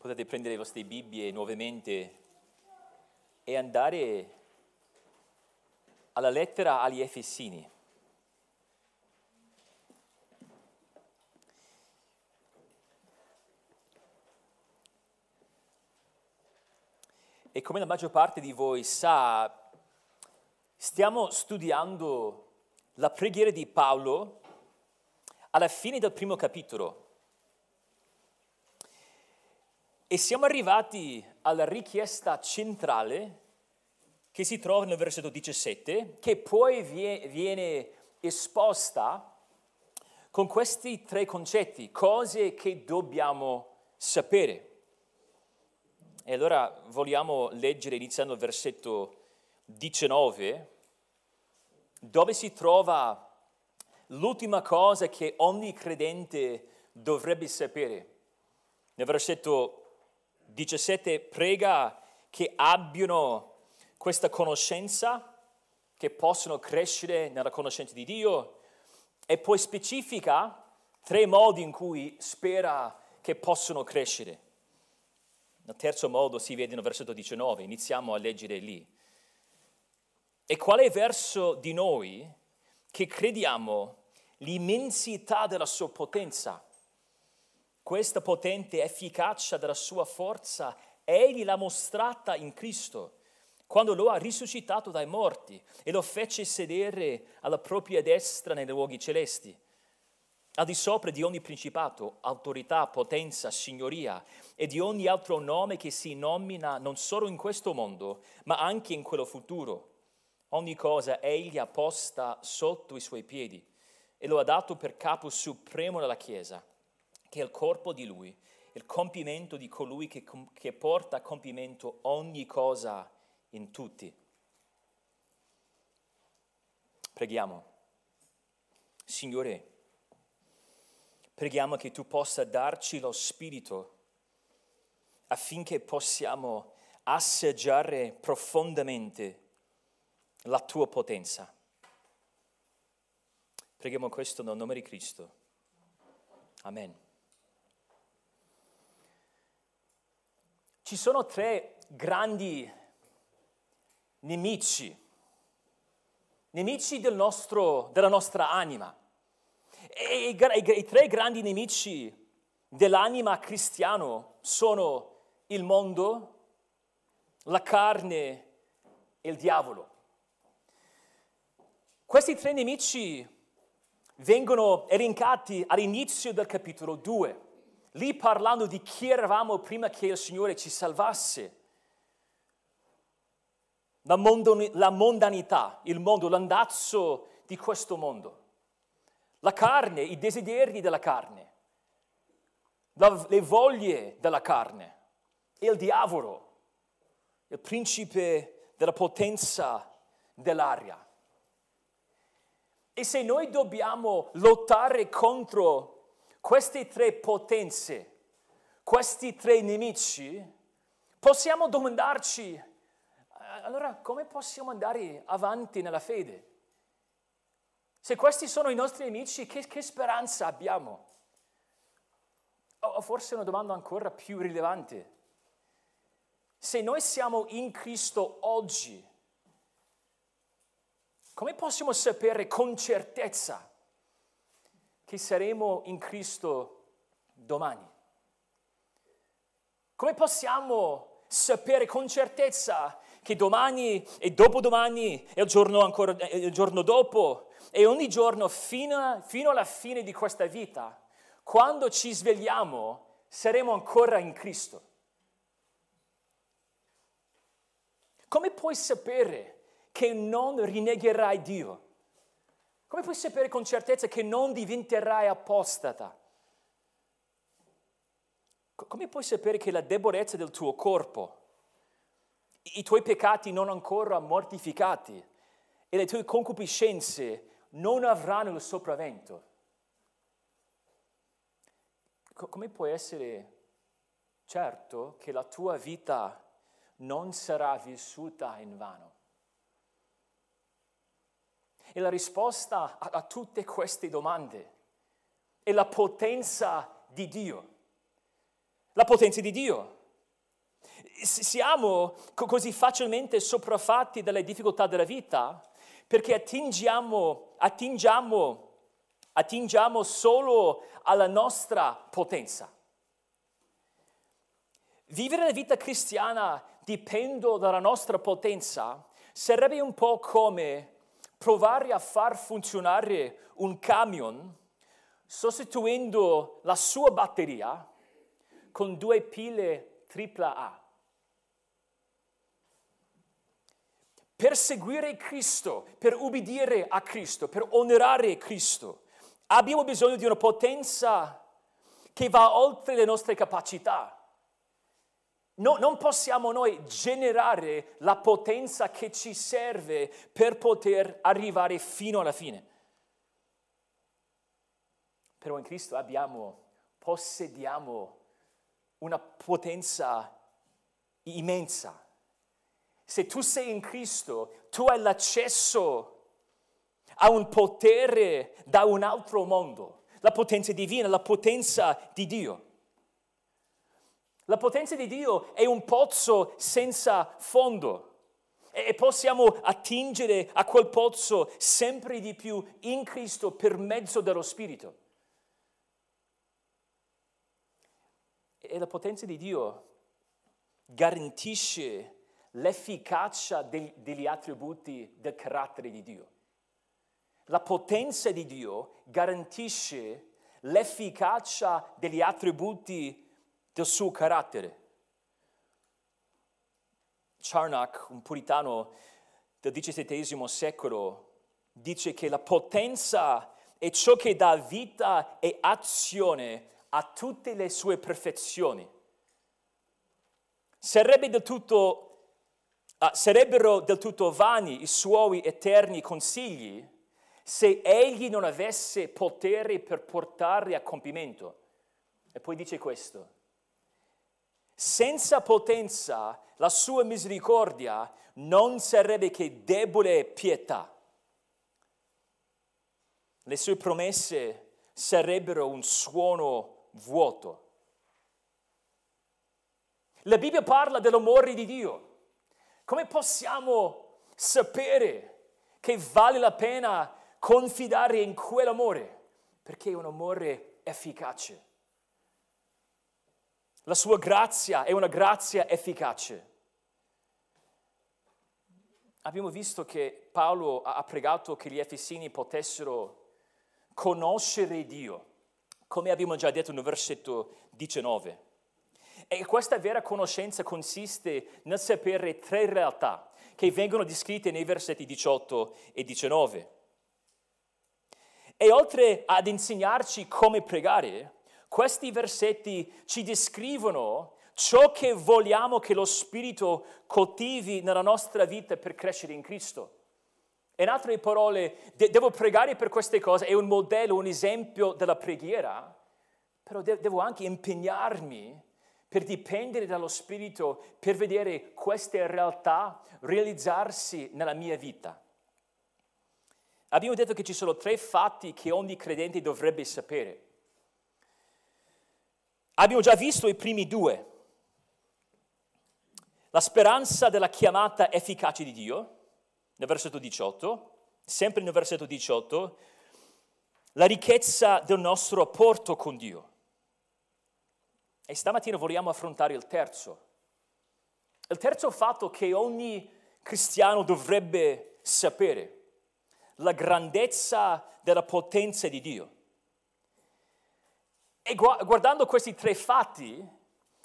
potete prendere le vostre Bibbie nuovamente e andare alla lettera agli Efesini. E come la maggior parte di voi sa, stiamo studiando la preghiera di Paolo alla fine del primo capitolo. E siamo arrivati alla richiesta centrale che si trova nel versetto 17, che poi viene esposta con questi tre concetti, cose che dobbiamo sapere. E allora vogliamo leggere iniziando il versetto 19, dove si trova l'ultima cosa che ogni credente dovrebbe sapere. Nel versetto 17 prega che abbiano questa conoscenza, che possono crescere nella conoscenza di Dio e poi specifica tre modi in cui spera che possono crescere. Il terzo modo si vede nel versetto 19, iniziamo a leggere lì. E qual è verso di noi che crediamo l'immensità della sua potenza? Questa potente efficacia della sua forza, egli l'ha mostrata in Cristo, quando lo ha risuscitato dai morti e lo fece sedere alla propria destra nei luoghi celesti, al di sopra di ogni principato, autorità, potenza, signoria e di ogni altro nome che si nomina non solo in questo mondo, ma anche in quello futuro. Ogni cosa egli ha posta sotto i suoi piedi e lo ha dato per capo supremo della Chiesa che è il corpo di Lui, il compimento di colui che, che porta a compimento ogni cosa in tutti. Preghiamo. Signore, preghiamo che tu possa darci lo Spirito affinché possiamo assaggiare profondamente la tua potenza. Preghiamo questo nel nome di Cristo. Amen. Ci sono tre grandi nemici, nemici del nostro, della nostra anima. E i, i, i tre grandi nemici dell'anima cristiano sono il mondo, la carne e il diavolo. Questi tre nemici vengono elencati all'inizio del capitolo 2 lì parlando di chi eravamo prima che il Signore ci salvasse. La, mondoni, la mondanità, il mondo, l'andazzo di questo mondo. La carne, i desideri della carne, la, le voglie della carne, il diavolo, il principe della potenza dell'aria. E se noi dobbiamo lottare contro queste tre potenze, questi tre nemici, possiamo domandarci, eh, allora come possiamo andare avanti nella fede? Se questi sono i nostri nemici, che, che speranza abbiamo? O forse una domanda ancora più rilevante. Se noi siamo in Cristo oggi, come possiamo sapere con certezza che saremo in Cristo domani? Come possiamo sapere con certezza che domani e dopodomani e il giorno, ancora, il giorno dopo e ogni giorno fino, fino alla fine di questa vita, quando ci svegliamo, saremo ancora in Cristo? Come puoi sapere che non rinnegherai Dio? Come puoi sapere con certezza che non diventerai apostata? Come puoi sapere che la debolezza del tuo corpo, i tuoi peccati non ancora mortificati e le tue concupiscenze non avranno il sopravvento? Come puoi essere certo che la tua vita non sarà vissuta in vano? E la risposta a, a tutte queste domande è la potenza di Dio. la potenza di Dio. Siamo così facilmente sopraffatti dalle difficoltà della vita perché attingiamo, attingiamo, attingiamo solo alla nostra potenza. Vivere la vita cristiana dipendo dalla nostra potenza sarebbe un po' come provare a far funzionare un camion sostituendo la sua batteria con due pile AAA. Per seguire Cristo, per ubbidire a Cristo, per onorare Cristo, abbiamo bisogno di una potenza che va oltre le nostre capacità. No, non possiamo noi generare la potenza che ci serve per poter arrivare fino alla fine. Però in Cristo abbiamo, possediamo una potenza immensa. Se tu sei in Cristo, tu hai l'accesso a un potere da un altro mondo, la potenza divina, la potenza di Dio. La potenza di Dio è un pozzo senza fondo e possiamo attingere a quel pozzo sempre di più in Cristo per mezzo dello Spirito. E la potenza di Dio garantisce l'efficacia degli attributi del carattere di Dio. La potenza di Dio garantisce l'efficacia degli attributi del suo carattere. Charnock, un puritano del XVII secolo, dice che la potenza è ciò che dà vita e azione a tutte le sue perfezioni. Sarebbe del tutto, uh, sarebbero del tutto vani i suoi eterni consigli se egli non avesse potere per portarli a compimento. E poi dice questo, senza potenza la sua misericordia non sarebbe che debole pietà. Le sue promesse sarebbero un suono vuoto. La Bibbia parla dell'amore di Dio. Come possiamo sapere che vale la pena confidare in quell'amore? Perché è un amore efficace. La sua grazia è una grazia efficace. Abbiamo visto che Paolo ha pregato che gli Efesini potessero conoscere Dio come abbiamo già detto nel versetto 19. E questa vera conoscenza consiste nel sapere tre realtà che vengono descritte nei versetti 18 e 19. E oltre ad insegnarci come pregare, questi versetti ci descrivono ciò che vogliamo che lo Spirito coltivi nella nostra vita per crescere in Cristo. In altre parole, de- devo pregare per queste cose, è un modello, un esempio della preghiera, però de- devo anche impegnarmi per dipendere dallo Spirito, per vedere queste realtà realizzarsi nella mia vita. Abbiamo detto che ci sono tre fatti che ogni credente dovrebbe sapere. Abbiamo già visto i primi due. La speranza della chiamata efficace di Dio nel versetto 18, sempre nel versetto 18, la ricchezza del nostro rapporto con Dio. E stamattina vogliamo affrontare il terzo. Il terzo fatto che ogni cristiano dovrebbe sapere, la grandezza della potenza di Dio. E guardando questi tre fatti,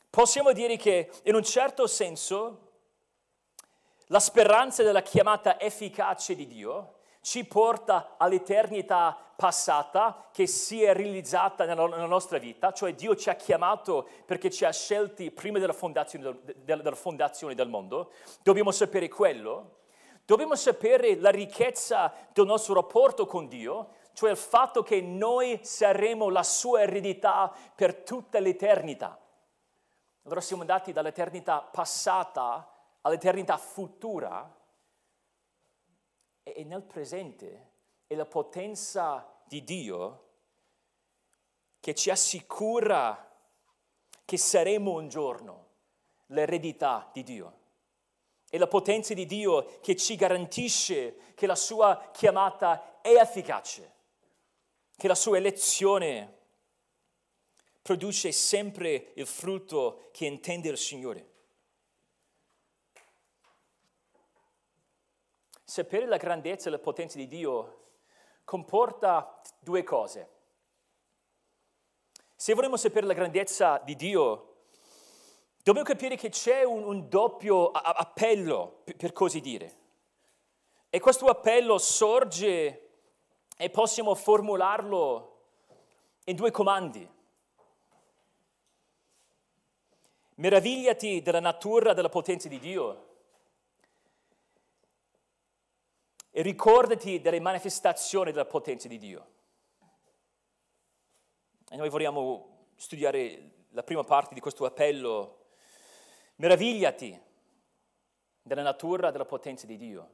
possiamo dire che in un certo senso la speranza della chiamata efficace di Dio ci porta all'eternità passata che si è realizzata nella, nostra vita, cioè Dio ci ha chiamato perché ci ha scelti prima della fondazione del, della fondazione del mondo. Dobbiamo sapere quello. Dobbiamo sapere la ricchezza del nostro rapporto con Dio, cioè il fatto che noi saremo la sua eredità per tutta l'eternità. Allora siamo andati dall'eternità passata all'eternità futura e nel presente è la potenza di Dio che ci assicura che saremo un giorno l'eredità di Dio. È la potenza di Dio che ci garantisce che la sua chiamata è efficace, che la sua elezione produce sempre il frutto che intende il Signore. Sapere la grandezza e la potenza di Dio comporta due cose. Se vogliamo sapere la grandezza di Dio, dobbiamo capire che c'è un, un doppio appello, per così dire. E questo appello sorge e possiamo formularlo in due comandi. Meravigliati della natura della potenza di Dio e ricordati delle manifestazioni della potenza di Dio. E noi vogliamo studiare la prima parte di questo appello. Meravigliati della natura della potenza di Dio.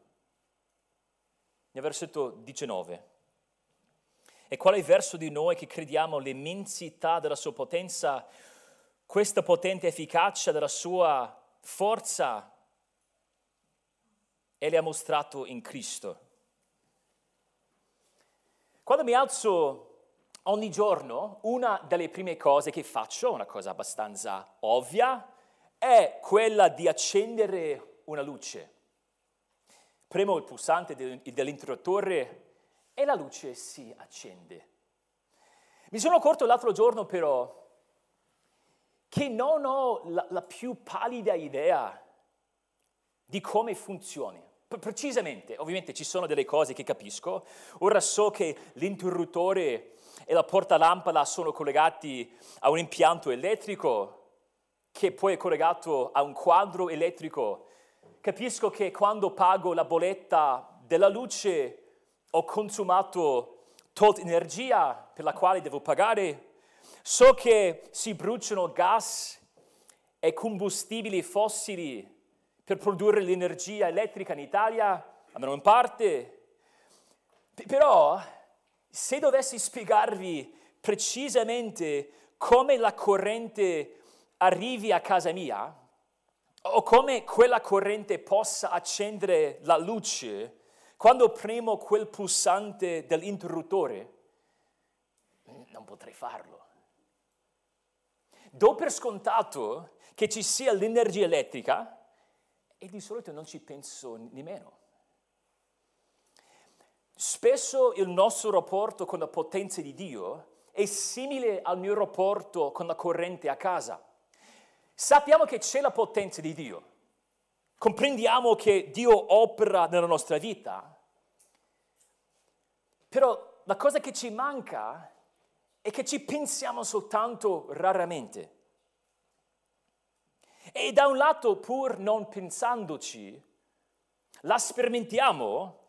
Nel versetto 19. E qual è il verso di noi che crediamo l'immensità della sua potenza, questa potente efficacia della sua forza e le ha mostrato in Cristo. Quando mi alzo ogni giorno, una delle prime cose che faccio, una cosa abbastanza ovvia, è quella di accendere una luce. Premo il pulsante dell'interruttore e la luce si accende. Mi sono accorto l'altro giorno però che non ho la, la più pallida idea di come funzioni. Precisamente, ovviamente ci sono delle cose che capisco. Ora so che l'interruttore e la portalampada sono collegati a un impianto elettrico che poi è collegato a un quadro elettrico. Capisco che quando pago la bolletta della luce ho consumato tot energia per la quale devo pagare. So che si bruciano gas e combustibili fossili per produrre l'energia elettrica in Italia, almeno in parte. Però, se dovessi spiegarvi precisamente come la corrente arrivi a casa mia, o come quella corrente possa accendere la luce quando premo quel pulsante dell'interruttore, non potrei farlo. Do per scontato che ci sia l'energia elettrica, e di solito non ci penso nemmeno. Spesso il nostro rapporto con la potenza di Dio è simile al mio rapporto con la corrente a casa. Sappiamo che c'è la potenza di Dio, comprendiamo che Dio opera nella nostra vita, però la cosa che ci manca è che ci pensiamo soltanto raramente. E da un lato, pur non pensandoci, la sperimentiamo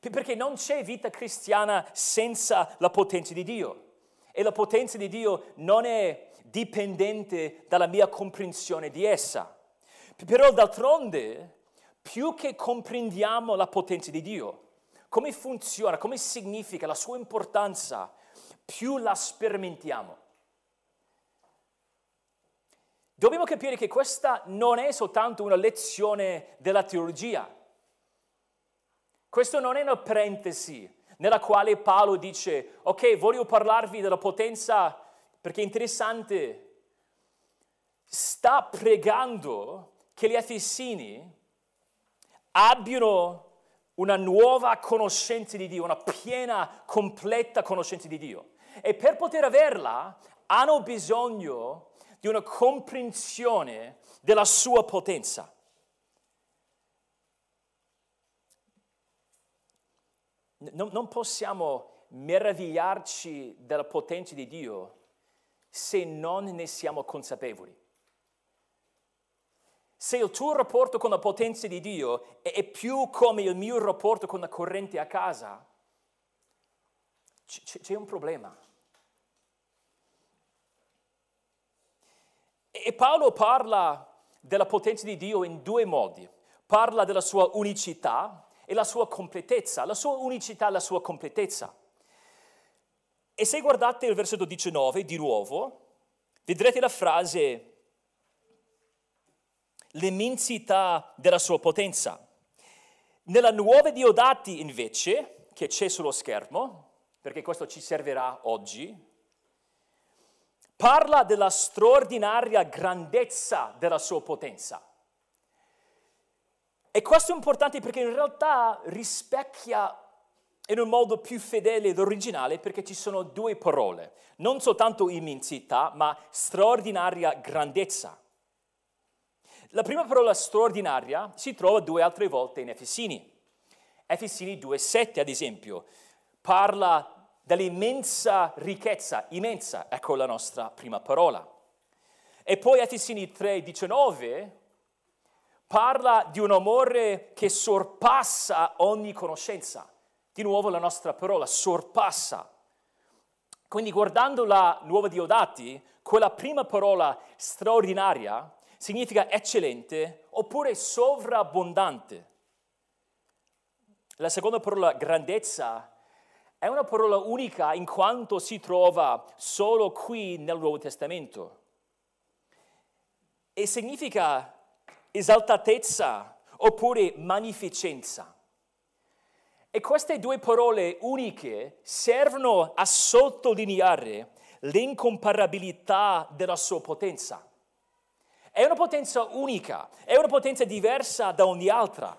perché non c'è vita cristiana senza la potenza di Dio. E la potenza di Dio non è dipendente dalla mia comprensione di essa. Però d'altronde, più che comprendiamo la potenza di Dio, come funziona, come significa, la sua importanza, più la sperimentiamo. Dobbiamo capire che questa non è soltanto una lezione della teologia. Questo non è una parentesi nella quale Paolo dice, ok, voglio parlarvi della potenza perché è interessante. Sta pregando che gli Efesini abbiano una nuova conoscenza di Dio, una piena, completa conoscenza di Dio. E per poter averla hanno bisogno di una comprensione della sua potenza. Non, non possiamo meravigliarci della potenza di Dio se non ne siamo consapevoli. Se il tuo rapporto con la potenza di Dio è più come il mio rapporto con la corrente a casa, c'è un problema. E Paolo parla della potenza di Dio in due modi. Parla della sua unicità e la sua completezza, la sua unicità e la sua completezza. E se guardate il versetto 19 di nuovo, vedrete la frase l'immensità della sua potenza. Nella nuova Diodati invece, che c'è sullo schermo, perché questo ci servirà oggi, parla della straordinaria grandezza della sua potenza. E questo è importante perché in realtà rispecchia in un modo più fedele ed originale perché ci sono due parole, non soltanto immensità, ma straordinaria grandezza. La prima parola straordinaria si trova due altre volte in Efesini. Efesini 2,7 ad esempio parla dell'immensa ricchezza, immensa, ecco la nostra prima parola. E poi Efesini 3,19 parla di un amore che sorpassa ogni conoscenza. Di nuovo la nostra parola, sorpassa. Quindi guardando la nuova Diodati, quella prima parola straordinaria significa eccellente oppure sovrabbondante. La seconda parola grandezza è una parola unica in quanto si trova solo qui nel Nuovo Testamento. E significa esaltatezza oppure magnificenza. E queste due parole uniche servono a sottolineare l'incomparabilità della sua potenza. È una potenza unica, è una potenza diversa da ogni altra.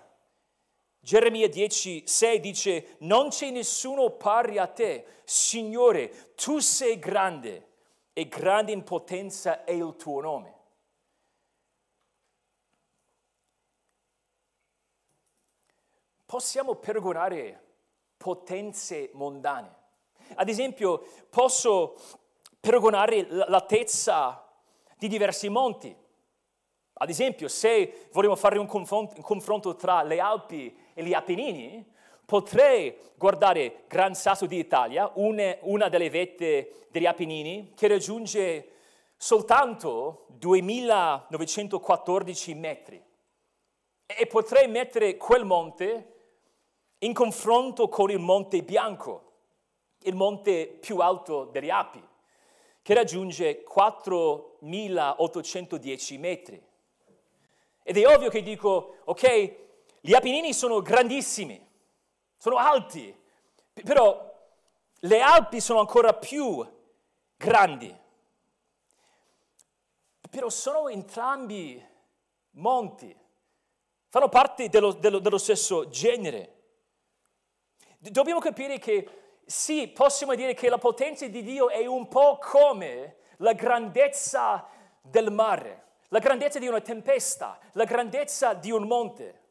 Geremia 10, 6 dice, non c'è nessuno pari a te, Signore, tu sei grande e grande in potenza è il tuo nome. Possiamo paragonare potenze mondane. Ad esempio, posso paragonare l'altezza di diversi monti. Ad esempio, se vogliamo fare un confronto, un confronto tra le Alpi e gli Appennini, potrei guardare Gran Sasso d'Italia, una, una delle vette degli Appennini, che raggiunge soltanto 2914 metri. E potrei mettere quel monte in confronto con il Monte Bianco, il monte più alto degli Api, che raggiunge 4810 metri. Ed è ovvio che dico, ok, gli Appennini sono grandissimi, sono alti, però le Alpi sono ancora più grandi. Però sono entrambi monti, fanno parte dello, dello, dello stesso genere. Dobbiamo capire che sì, possiamo dire che la potenza di Dio è un po' come la grandezza del mare la grandezza di una tempesta, la grandezza di un monte.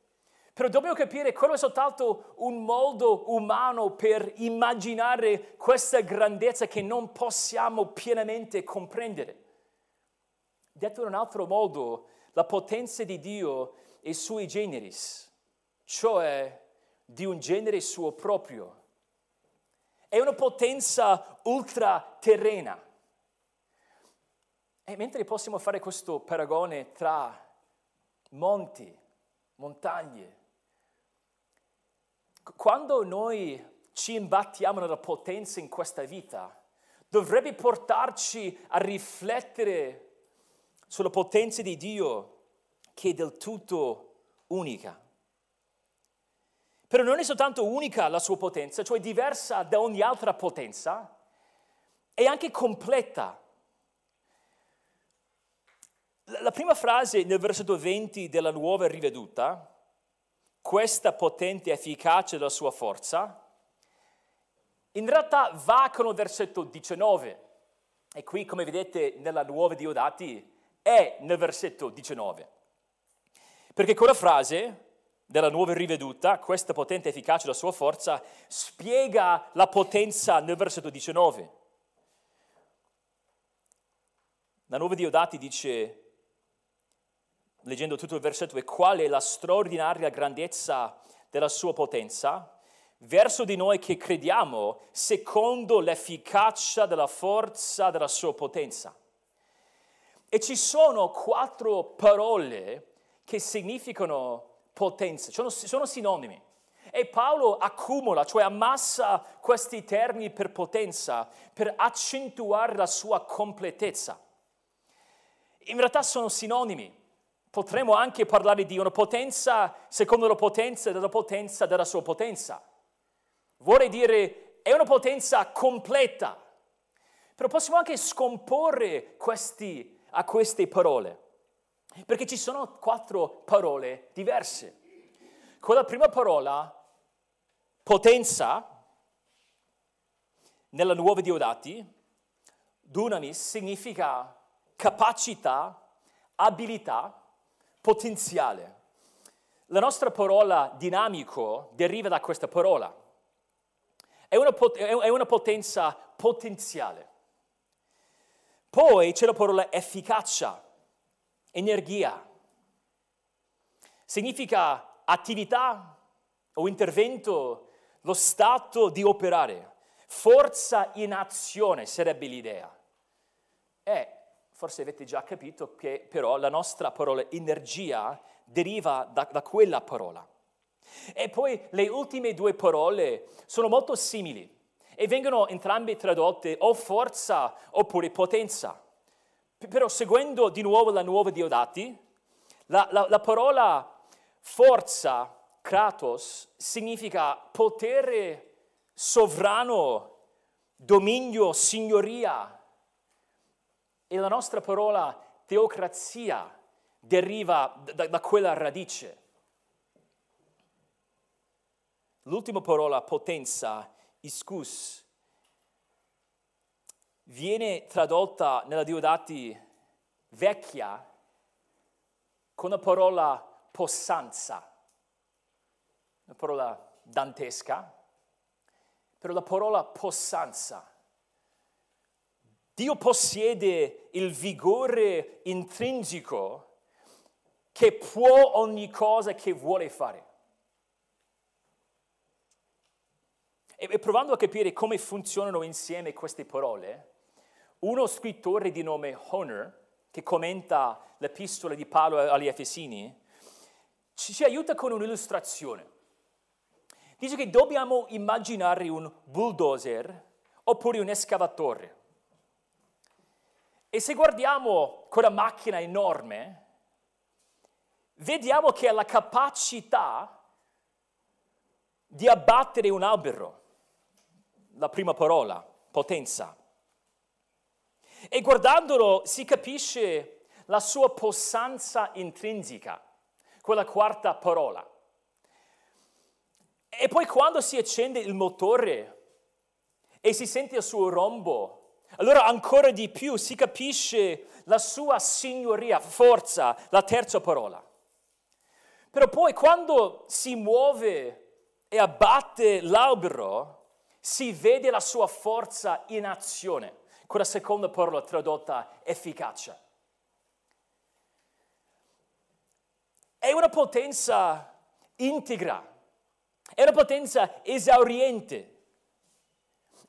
Però dobbiamo capire che quello è soltanto un modo umano per immaginare questa grandezza che non possiamo pienamente comprendere. Detto in un altro modo, la potenza di Dio è sui generis, cioè di un genere suo proprio. È una potenza ultraterrena. E mentre possiamo fare questo paragone tra monti, montagne, quando noi ci imbattiamo nella potenza in questa vita, dovrebbe portarci a riflettere sulla potenza di Dio che è del tutto unica. Però non è soltanto unica la sua potenza, cioè diversa da ogni altra potenza, è anche completa la prima frase nel versetto 20 della nuova riveduta, questa potente efficacia della sua forza, in realtà va con il versetto 19. E qui, come vedete, nella nuova Diodati è nel versetto 19. Perché quella frase della nuova riveduta, questa potente efficacia della sua forza, spiega la potenza nel versetto 19. La nuova Diodati dice leggendo tutto il versetto, e qual è la straordinaria grandezza della sua potenza, verso di noi che crediamo secondo l'efficacia della forza della sua potenza. E ci sono quattro parole che significano potenza, sono, sono sinonimi. E Paolo accumula, cioè ammassa questi termini per potenza, per accentuare la sua completezza. In realtà sono sinonimi potremmo anche parlare di una potenza secondo la potenza della potenza della sua potenza. Vorrei dire, è una potenza completa. Però possiamo anche scomporre questi, a queste parole, perché ci sono quattro parole diverse. Con la prima parola, potenza, nella nuova Diodati, dunamis significa capacità, abilità, potenziale. La nostra parola dinamico deriva da questa parola. È una, pot- è una potenza potenziale. Poi c'è la parola efficacia, energia. Significa attività o intervento, lo stato di operare. Forza in azione sarebbe l'idea. E forse avete già capito che però la nostra parola energia deriva da, da quella parola. E poi le ultime due parole sono molto simili e vengono entrambe tradotte o forza oppure potenza. Però seguendo di nuovo la nuova Diodati, la, la, la parola forza, kratos, significa potere sovrano, dominio, signoria, e la nostra parola teocrazia deriva da, da quella radice. L'ultima parola, potenza, iscus, viene tradotta nella Diodati vecchia con la parola possanza, una parola dantesca, però la parola possanza Dio possiede il vigore intrinseco che può ogni cosa che vuole fare. E provando a capire come funzionano insieme queste parole, uno scrittore di nome Honor, che commenta l'epistola di Paolo agli Efesini, ci aiuta con un'illustrazione. Dice che dobbiamo immaginare un bulldozer oppure un escavatore. E se guardiamo quella macchina enorme, vediamo che ha la capacità di abbattere un albero, la prima parola, potenza. E guardandolo si capisce la sua possanza intrinseca, quella quarta parola. E poi quando si accende il motore e si sente il suo rombo, allora ancora di più si capisce la sua signoria, forza, la terza parola. Però poi quando si muove e abbatte l'albero, si vede la sua forza in azione, con la seconda parola tradotta efficacia. È una potenza integra, è una potenza esauriente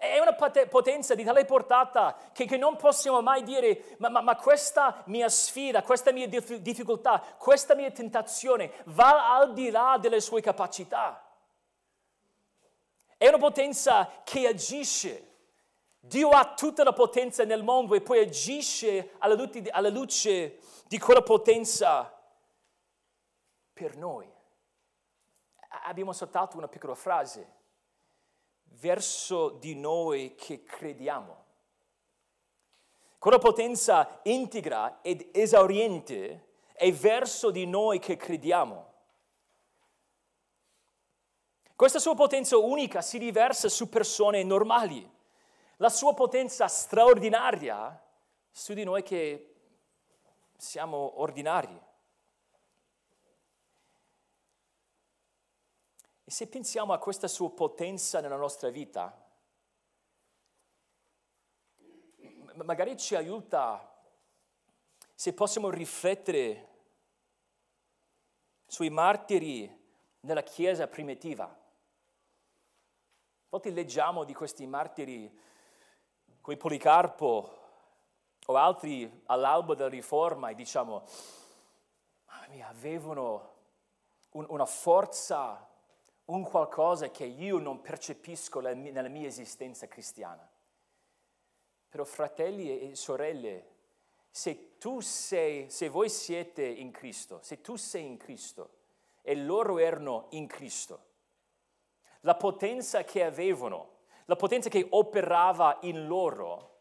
è una potenza di tale portata che, che non possiamo mai dire, ma, ma, ma, questa mia sfida, questa mia difficoltà, questa mia tentazione va al di là delle sue capacità. È una potenza che agisce. Dio ha tutta la potenza nel mondo e poi agisce alla luce, alla luce di quella potenza per noi. Abbiamo saltato una piccola frase verso di noi che crediamo. Con la potenza integra ed esauriente è verso di noi che crediamo. Questa sua potenza unica si riversa su persone normali. La sua potenza straordinaria su di noi che siamo ordinari. Se pensiamo a questa sua potenza nella nostra vita, magari ci aiuta se possiamo riflettere sui martiri nella Chiesa primitiva. A volte leggiamo di questi martiri come Policarpo o altri all'albo della Riforma e diciamo, mamma mia, avevano un, una forza un qualcosa che io non percepisco nella mia esistenza cristiana. Però fratelli e sorelle, se tu sei, se voi siete in Cristo, se tu sei in Cristo e loro erano in Cristo, la potenza che avevano, la potenza che operava in loro,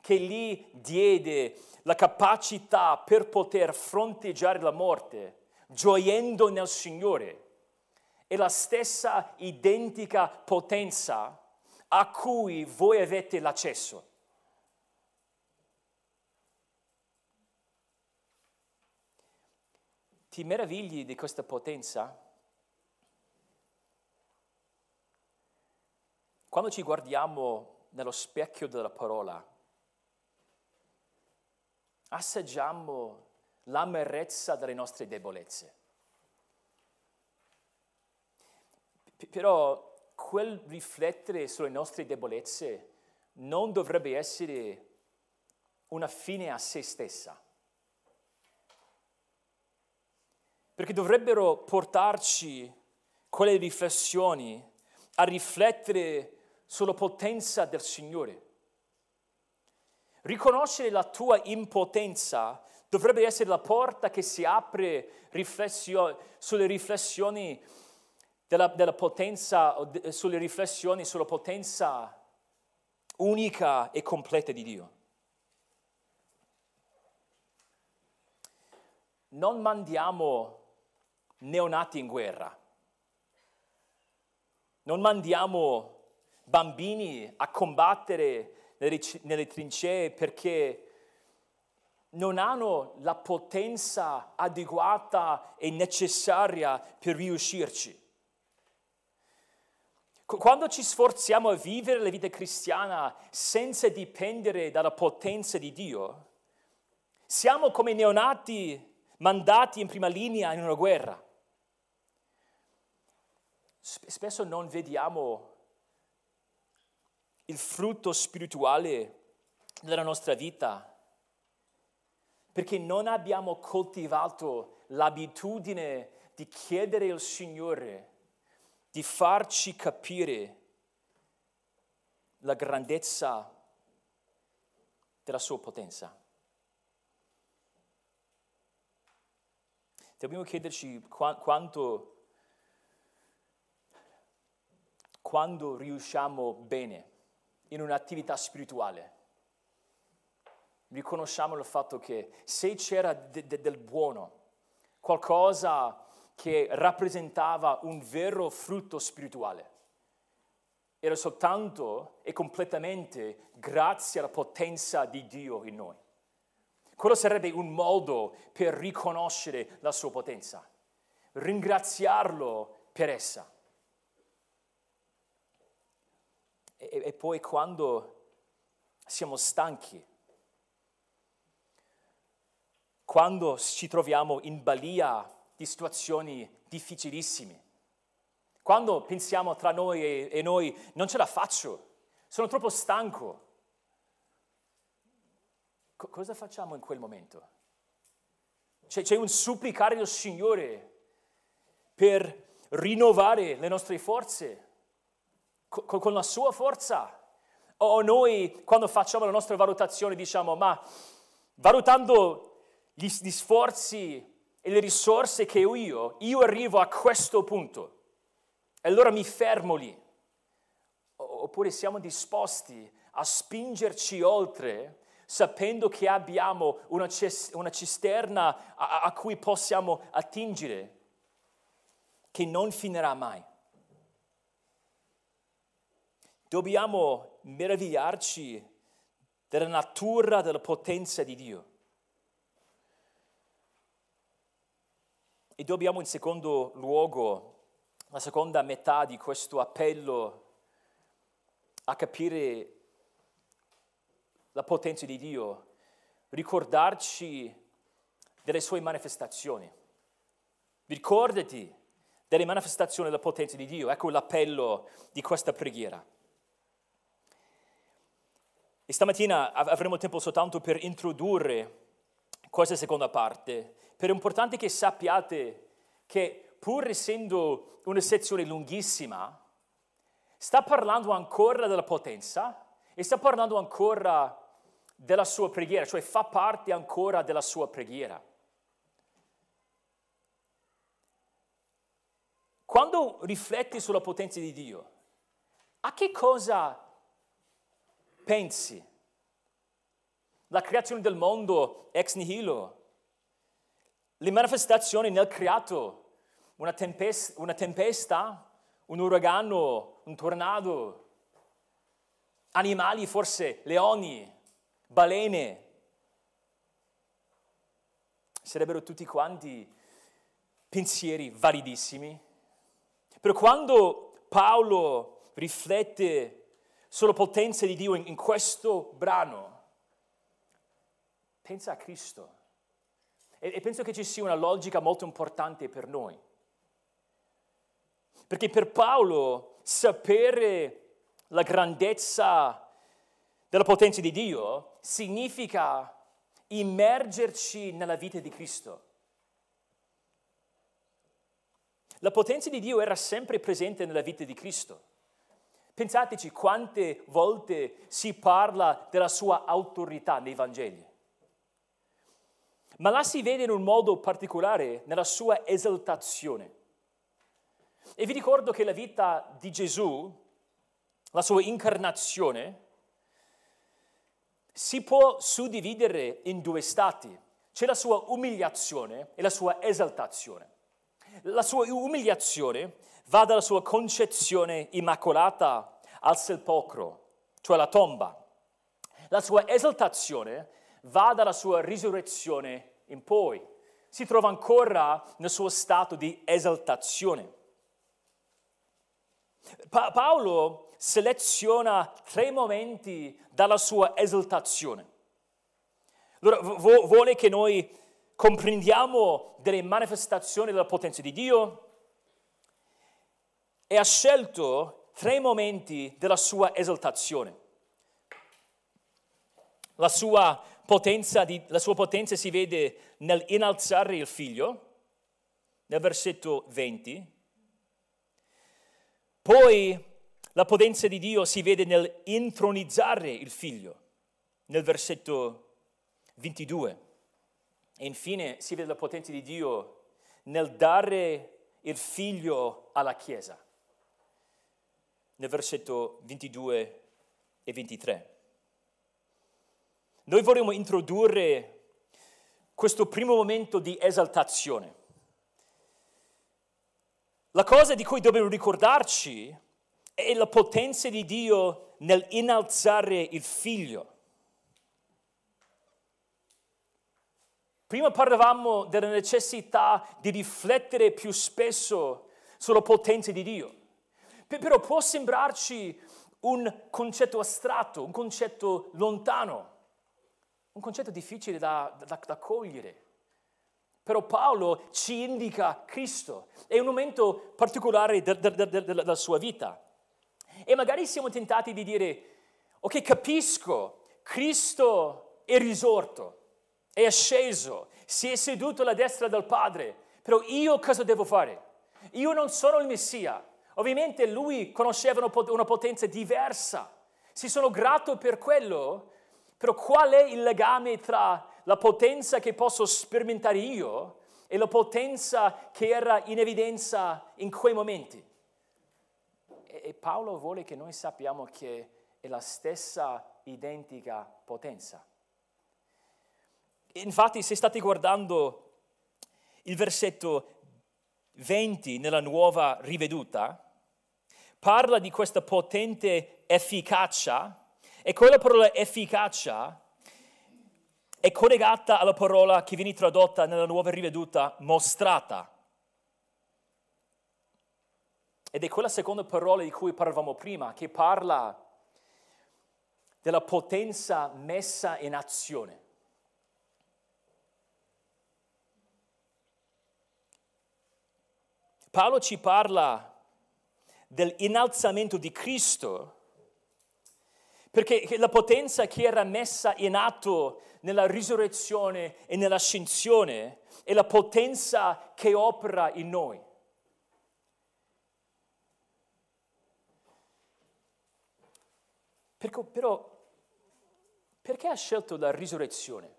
che gli diede la capacità per poter fronteggiare la morte, gioiendo nel Signore, è la stessa identica potenza a cui voi avete l'accesso. Ti meravigli di questa potenza? Quando ci guardiamo nello specchio della parola, assaggiamo l'amarezza delle nostre debolezze. Però quel riflettere sulle nostre debolezze non dovrebbe essere una fine a se stessa. Perché dovrebbero portarci quelle riflessioni a riflettere sulla potenza del Signore. Riconoscere la tua impotenza dovrebbe essere la porta che si apre riflessio- sulle riflessioni della, della potenza, sulle riflessioni sulla potenza unica e completa di Dio. Non mandiamo neonati in guerra, non mandiamo bambini a combattere nelle, nelle trincee perché non hanno la potenza adeguata e necessaria per riuscirci. Quando ci sforziamo a vivere la vita cristiana senza dipendere dalla potenza di Dio, siamo come neonati mandati in prima linea in una guerra. Spesso non vediamo il frutto spirituale della nostra vita perché non abbiamo coltivato l'abitudine di chiedere al Signore di farci capire la grandezza della sua potenza. Dobbiamo chiederci quanto, quando riusciamo bene in un'attività spirituale. Riconosciamo il fatto che se c'era de- de- del buono, qualcosa che rappresentava un vero frutto spirituale. Era soltanto e completamente grazie alla potenza di Dio in noi. Quello sarebbe un modo per riconoscere la sua potenza, ringraziarlo per essa. E, e poi quando siamo stanchi, quando ci troviamo in balia di situazioni difficilissime. Quando pensiamo tra noi e, e noi non ce la faccio, sono troppo stanco. Co- cosa facciamo in quel momento? C'è, c'è un supplicare al Signore per rinnovare le nostre forze co- con la sua forza. O noi quando facciamo la nostra valutazione diciamo ma valutando gli, gli sforzi e le risorse che ho io, io arrivo a questo punto e allora mi fermo lì. Oppure siamo disposti a spingerci oltre sapendo che abbiamo una, cisterna a, a cui possiamo attingere, che non finirà mai. Dobbiamo meravigliarci della natura, della potenza di Dio. E dobbiamo in secondo luogo, la seconda metà di questo appello a capire la potenza di Dio, ricordarci delle sue manifestazioni. Ricordati delle manifestazioni della potenza di Dio. Ecco l'appello di questa preghiera. E stamattina avremo tempo soltanto per introdurre questa seconda parte però è importante che sappiate che pur essendo una sezione lunghissima, sta parlando ancora della potenza e sta parlando ancora della sua preghiera, cioè fa parte ancora della sua preghiera. Quando rifletti sulla potenza di Dio, a che cosa pensi? La creazione del mondo ex nihilo, le manifestazioni nel creato, una tempesta, una tempesta un uragano, un tornado, animali forse, leoni, balene. Sarebbero tutti quanti pensieri validissimi. Però quando Paolo riflette sulla potenza di Dio in, in questo brano, pensa a Cristo. E, e penso che ci sia una logica molto importante per noi. Perché per Paolo sapere la grandezza della potenza di Dio significa immergerci nella vita di Cristo. La potenza di Dio era sempre presente nella vita di Cristo. Pensateci quante volte si parla della sua autorità nei Vangeli. Ma la si vede in un modo particolare nella sua esaltazione. E vi ricordo che la vita di Gesù, la sua incarnazione, si può suddividere in due stati. C'è la sua umiliazione e la sua esaltazione. La sua umiliazione va dalla sua concezione immacolata al sepolcro, cioè la tomba. La sua esaltazione va dalla sua risurrezione in poi. Si trova ancora nel suo stato di esaltazione. Pa- Paolo seleziona tre momenti dalla sua esaltazione. Allora, vuole che noi comprendiamo delle manifestazioni della potenza di Dio e ha scelto tre momenti della sua esaltazione. La sua potenza, di, la sua potenza si vede nel innalzare il figlio, nel versetto 20. Poi la potenza di Dio si vede nel intronizzare il figlio, nel versetto 22. E infine si vede la potenza di Dio nel dare il figlio alla Chiesa, nel versetto 22 e 23. Noi vorremmo introdurre questo primo momento di esaltazione. La cosa di cui dobbiamo ricordarci è la potenza di Dio nel innalzare il figlio. Prima parlavamo della necessità di riflettere più spesso sulla potenza di Dio. Però può sembrarci un concetto astratto, un concetto lontano, un concetto difficile da, da, da cogliere. Però Paolo ci indica Cristo. È un momento particolare de, de, de, della sua vita. E magari siamo tentati di dire, ok, capisco, Cristo è risorto è sceso, si è seduto alla destra del Padre, però io cosa devo fare? Io non sono il Messia. Ovviamente lui conosceva una potenza diversa. Si sono grato per quello, però qual è il legame tra la potenza che posso sperimentare io e la potenza che era in evidenza in quei momenti? E Paolo vuole che noi sappiamo che è la stessa identica potenza. Infatti, se state guardando il versetto 20 nella nuova riveduta, parla di questa potente efficacia e quella parola efficacia è collegata alla parola che viene tradotta nella nuova riveduta mostrata. Ed è quella seconda parola di cui parlavamo prima, che parla della potenza messa in azione. Paolo ci parla dell'innalzamento di Cristo, perché la potenza che era messa in atto nella risurrezione e nell'ascensione è la potenza che opera in noi. Perché, però perché ha scelto la risurrezione?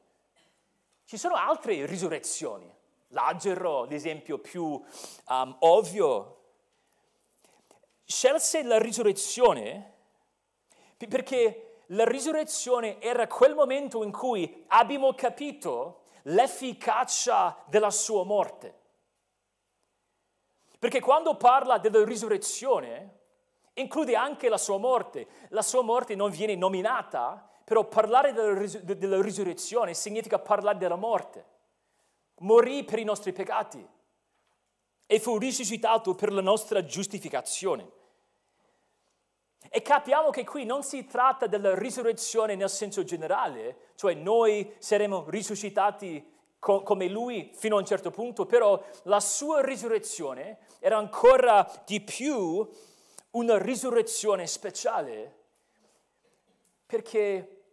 Ci sono altre risurrezioni. Lazzaro, l'esempio più um, ovvio. Scelse la risurrezione perché la risurrezione era quel momento in cui abbiamo capito l'efficacia della sua morte. Perché quando parla della risurrezione, include anche la sua morte. La sua morte non viene nominata, però parlare della, ris- della risurrezione significa parlare della morte. Morì per i nostri peccati e fu risuscitato per la nostra giustificazione. E capiamo che qui non si tratta della risurrezione nel senso generale, cioè noi saremo risuscitati co- come lui fino a un certo punto, però la sua risurrezione era ancora di più una risurrezione speciale perché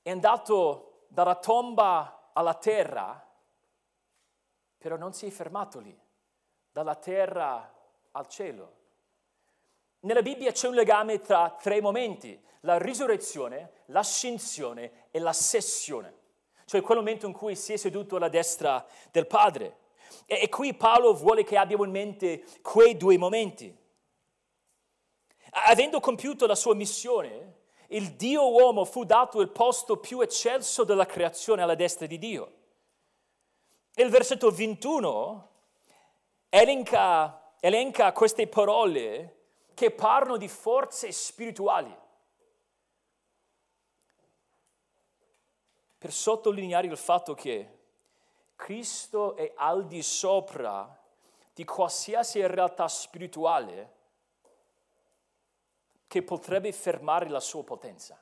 è andato dalla tomba alla terra, però non si è fermato lì, dalla terra al cielo. Nella Bibbia c'è un legame tra tre momenti, la risurrezione, l'ascensione e la sessione, cioè quel momento in cui si è seduto alla destra del Padre. E, e qui Paolo vuole che abbiamo in mente quei due momenti. Avendo compiuto la sua missione, il Dio uomo fu dato il posto più eccelso della creazione alla destra di Dio. Il versetto 21 elenca, elenca queste parole che parlano di forze spirituali. Per sottolineare il fatto che Cristo è al di sopra di qualsiasi realtà spirituale che potrebbe fermare la sua potenza.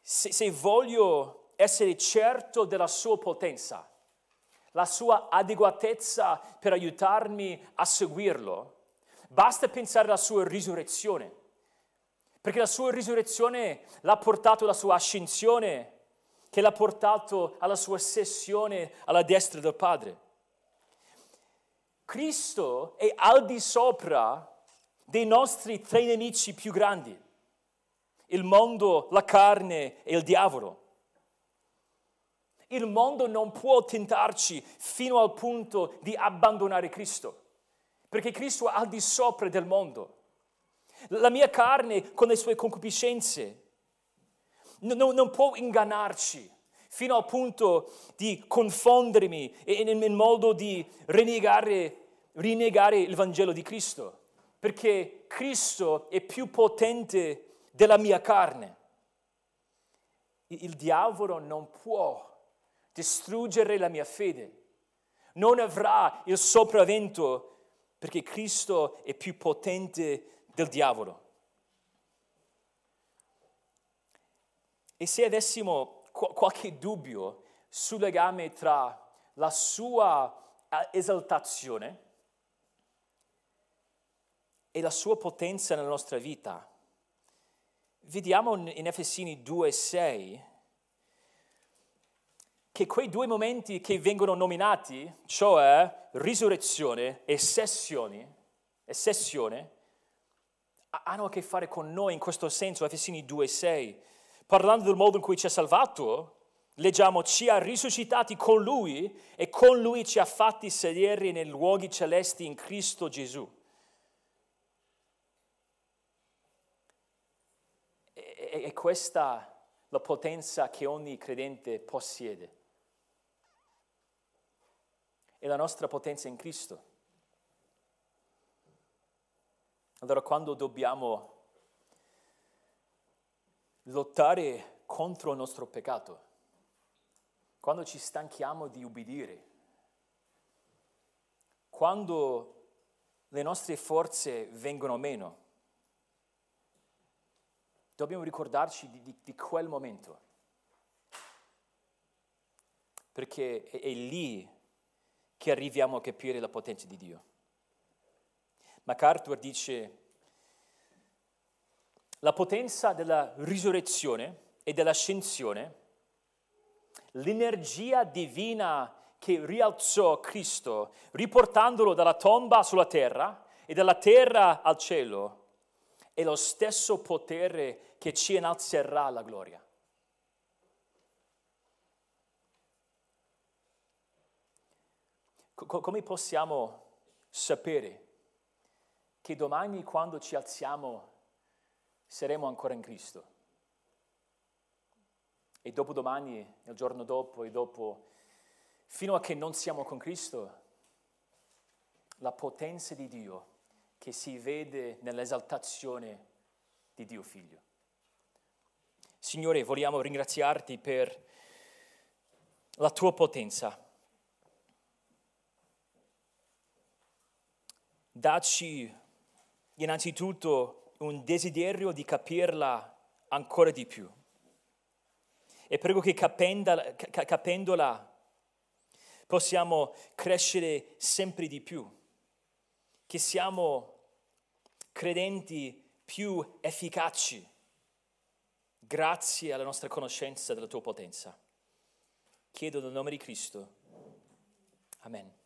Se, se, voglio essere certo della sua potenza, la sua adeguatezza per aiutarmi a seguirlo, basta pensare alla sua risurrezione, perché la sua risurrezione l'ha portato alla sua ascensione, che l'ha portato alla sua sessione alla destra del Padre. Cristo è al di sopra dei nostri tre nemici più grandi, il mondo, la carne e il diavolo. Il mondo non può tentarci fino al punto di abbandonare Cristo, perché Cristo è al di sopra del mondo. La mia carne con le sue concupiscenze non, non può ingannarci fino al punto di confondermi in, in modo di rinnegare, rinnegare il Vangelo di Cristo perché Cristo è più potente della mia carne. Il diavolo non può distruggere la mia fede, non avrà il sopravvento perché Cristo è più potente del diavolo. E se avessimo qualche dubbio sul legame tra la sua esaltazione e la sua potenza nella nostra vita. Vediamo in Efesini 2,6 che quei due momenti che vengono nominati, cioè risurrezione e sessioni, e sessione, hanno a che fare con noi in questo senso, Efesini 2,6. Parlando del modo in cui ci ha salvato, leggiamo ci ha risuscitati con Lui e con Lui ci ha fatti sedere nei luoghi celesti in Cristo Gesù è questa la potenza che ogni credente possiede. È la nostra potenza in Cristo. Allora quando dobbiamo lottare contro il nostro peccato, quando ci stanchiamo di ubbidire, quando le nostre forze vengono meno, dobbiamo ricordarci di, di, di quel momento, perché è, è lì che arriviamo a capire la potenza di Dio. MacArthur dice, la potenza della risurrezione e dell'ascensione, l'energia divina che rialzò Cristo, riportandolo dalla tomba sulla terra e dalla terra al cielo, è lo stesso potere che ci innalzerà alla gloria. Co- come possiamo sapere che domani quando ci alziamo saremo ancora in Cristo? E dopodomani, il giorno dopo e dopo, fino a che non siamo con Cristo, la potenza di Dio che si vede nell'esaltazione di Dio Figlio. Signore, vogliamo ringraziarti per la tua potenza. Dacci innanzitutto un desiderio di capirla ancora di più. E prego che capendola possiamo crescere sempre di più, che siamo credenti più efficaci grazie alla nostra conoscenza della tua potenza. Chiedo nel nome di Cristo. Amen.